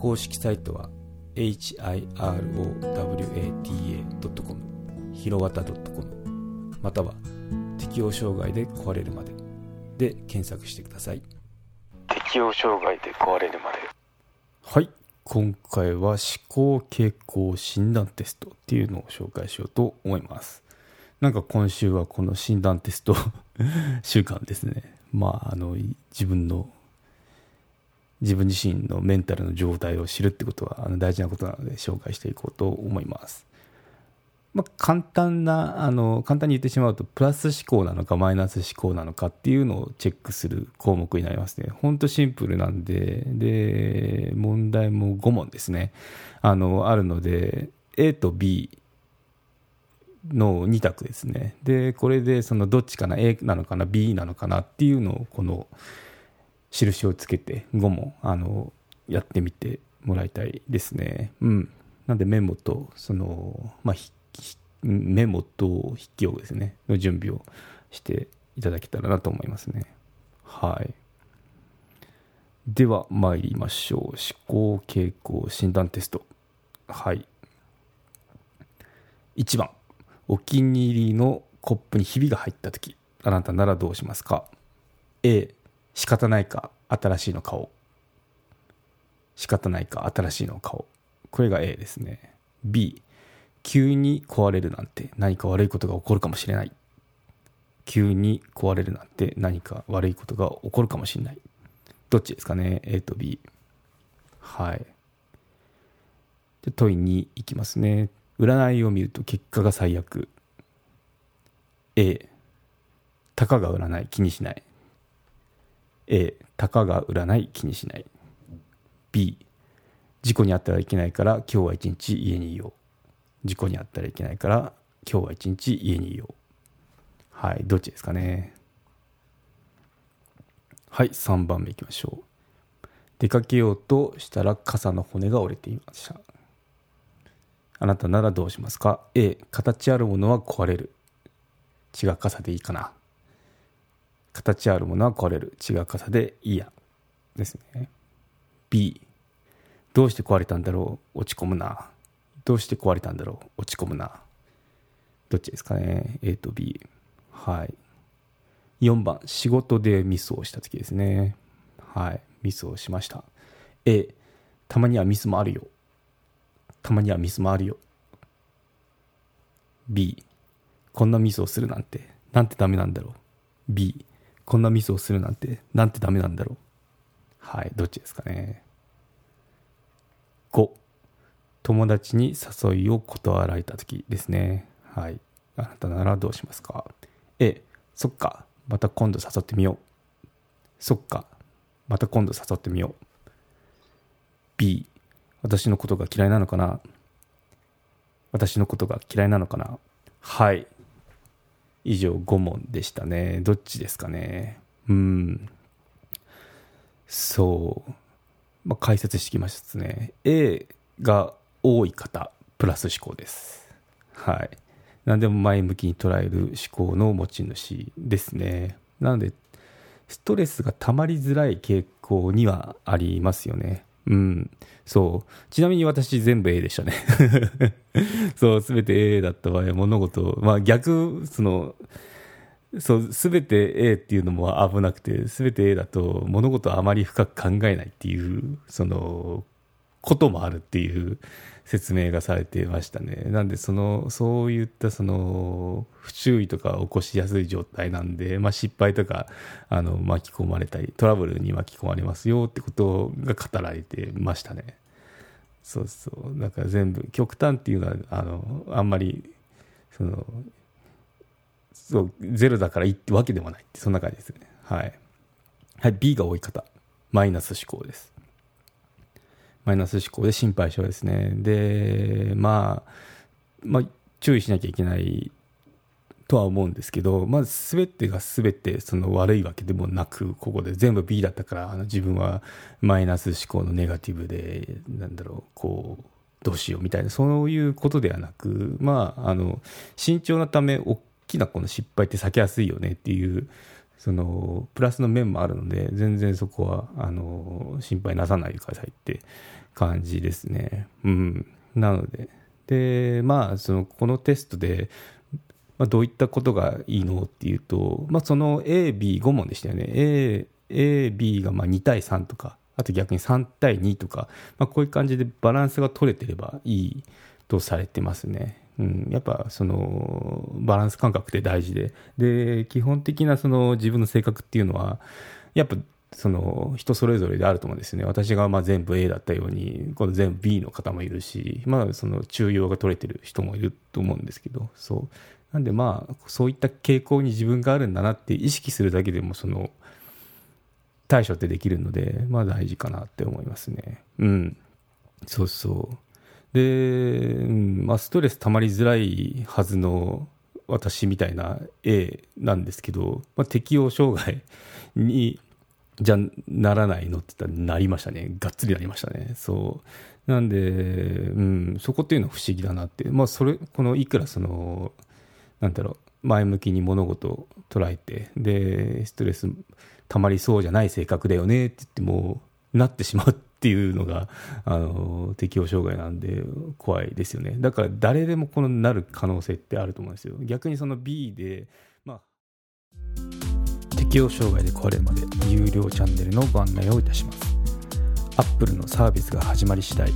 公式サイトは hirowata.com ひろわた .com または適応障害で壊れるまで。で検索してください。適応障害で壊れるまで。はい。今回は思考傾向診断テストっていうのを紹介しようと思います。なんか今週はこの診断テスト 週間ですね。まああの自分の自分自身のメンタルの状態を知るってことはあの大事なことなので紹介していこうと思いますまあ、簡単なあの簡単に言ってしまうとプラス思考なのかマイナス思考なのかっていうのをチェックする項目になりますね。ほんとシンプルなんでで問題も5問ですねあのあるので A と B の2択ですね。でこれでそのどっちかな A なのかな B なのかなっていうのをこの印をつけて5問あのやってみてもらいたいですね。うん。なんでメモとその、まあ、メモと筆記用具ですね、の準備をしていただけたらなと思いますね。はい。では参りましょう。思考傾向診断テスト。はい。1番。お気に入りのコップにひびが入った時あなたならどうしますか ?A、仕方ないか、新しいの買おう。仕方ないか、新しいのを。これが A ですね。B、急に壊れるなんて何か悪いことが起こるかもしれない。急に壊れるなんて何か悪いことが起こるかもしれない。どっちですかね？A と B はい。で問いに行きますね。占いを見ると結果が最悪。A たかが占い。気にしない。A たかが占い気にしない。B 事故に遭ったらいけないから今日は一日家にいよう。事故に遭ったらいけないから今日は一日家にいよう。はいどっちですかね。はい3番目いきましょう。出かけようとしたら傘の骨が折れていました。あなたならどうしますか？A 形あるものは壊れる。違う傘でいいかな。形あるものは壊れる。違う傘でいいや。ですね。B どうして壊れたんだろう？落ち込むな。どうして壊れたんだろう？落ち込むな。どっちですかね？A と B はい。4番。仕事でミスをした時ですね。はい。ミスをしました。A たまにはミスもあるよ。たまにはミスもあるよ。B こんなミスをするなんて。なんてダメなんだろう。B こんなミスをするなんてなんてダメなんだろうはいどっちですかね5友達に誘いを断られた時ですね。はい。あなたならどうしますか ?A、そっか、また今度誘ってみよう。そっか、また今度誘ってみよう。B、私のことが嫌いなのかな？私のことが嫌いなのかな？はい。以上5問でしたね。どっちですかね？うん。そう。まあ、解説してきましたね。A が多い方プラス思考ですはい何でも前向きに捉える思考の持ち主ですねなのでストレスが溜まりづらい傾向にはありますよねうん。そう。ちなみに私全部 A でしたね そう、すべて A だった場合、物事、まあ逆、その、そう、すべて A っていうのも危なくて、すべて A だと物事をあまり深く考えないっていう、その、こともあるっていう説明がされてましたね。なんでそのそういったその不注意とか起こしやすい状態なんで、まあ、失敗とかあの巻き込まれたりトラブルに巻き込まれますよってことが語られてましたね。そうそうだから全部極端っていうのはあのあんまりそのそうゼロだからいいってわけでもないってそんな感じですね。はい。はい、B が多い方マイナス思考です。マイナス思考で心配性ですね。で、まあ、まあ、注意しなきゃいけないとは思うんですけど、まず全てが全てその悪いわけでもなく、ここで全部 B だったから、あの自分はマイナス思考のネガティブで、なんだろう、こう、どうしようみたいな、そういうことではなく、まあ、あの、慎重なため、大きなこの失敗って避けやすいよねっていう、その、プラスの面もあるので、全然そこは、あの、心配なさないでくださいって感じですね。うん。なので、で、まあ、その、このテストで、まあ、どういったことがいいのっていうと、まあ、その A、B、5問でしたよね。A、A、B がまあ2対3とか、あと逆に3対2とか、まあ、こういう感じでバランスが取れてればいいとされてますね。うん、やっぱそのバランス感覚って大事で、で、基本的なその自分の性格っていうのは、やっぱその人それぞれであると思うんですよね。私がまあ全部 A だったように、この全部 B の方もいるし、まあその中庸が取れてる人もいると思うんですけど、そう。なんでまあ、そういった傾向に自分があるんだなって意識するだけでも、その、対処ってできるので、まあ大事かなって思いますね。うん。そうそう。で、まあ、ストレス溜まりづらいはずの私みたいな A なんですけど、まあ、適応障害にじゃならないのって言ったらなりましたね。がっつりなりましたね。そう。なんで、うん、そこっていうのは不思議だなって。まあ、それ、このいくらその、なんだろう、前向きに物事を捉えて、で、ストレス溜まりそうじゃない性格だよねって言っても、なってしまうっていうのが、あの、適応障害なんで怖いですよね。だから誰でもこのなる可能性ってあると思うんですよ。逆にその B で、まあ、適応障害で壊れるまで有料チャンネルのご案内をいたします。Apple のサービスが始まり次第、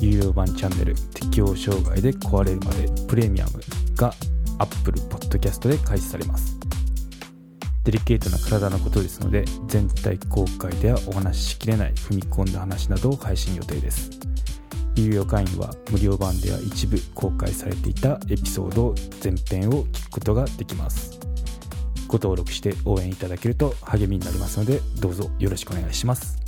有料版チャンネル適応障害で壊れるまでプレミアムが Apple Podcast で開始されます。デリケートな体のことですので全体公開ではお話ししきれない踏み込んだ話などを配信予定です。有料会員は無料版では一部公開されていたエピソード全編を聞くことができます。ご登録して応援いただけると励みになりますのでどうぞよろしくお願いします。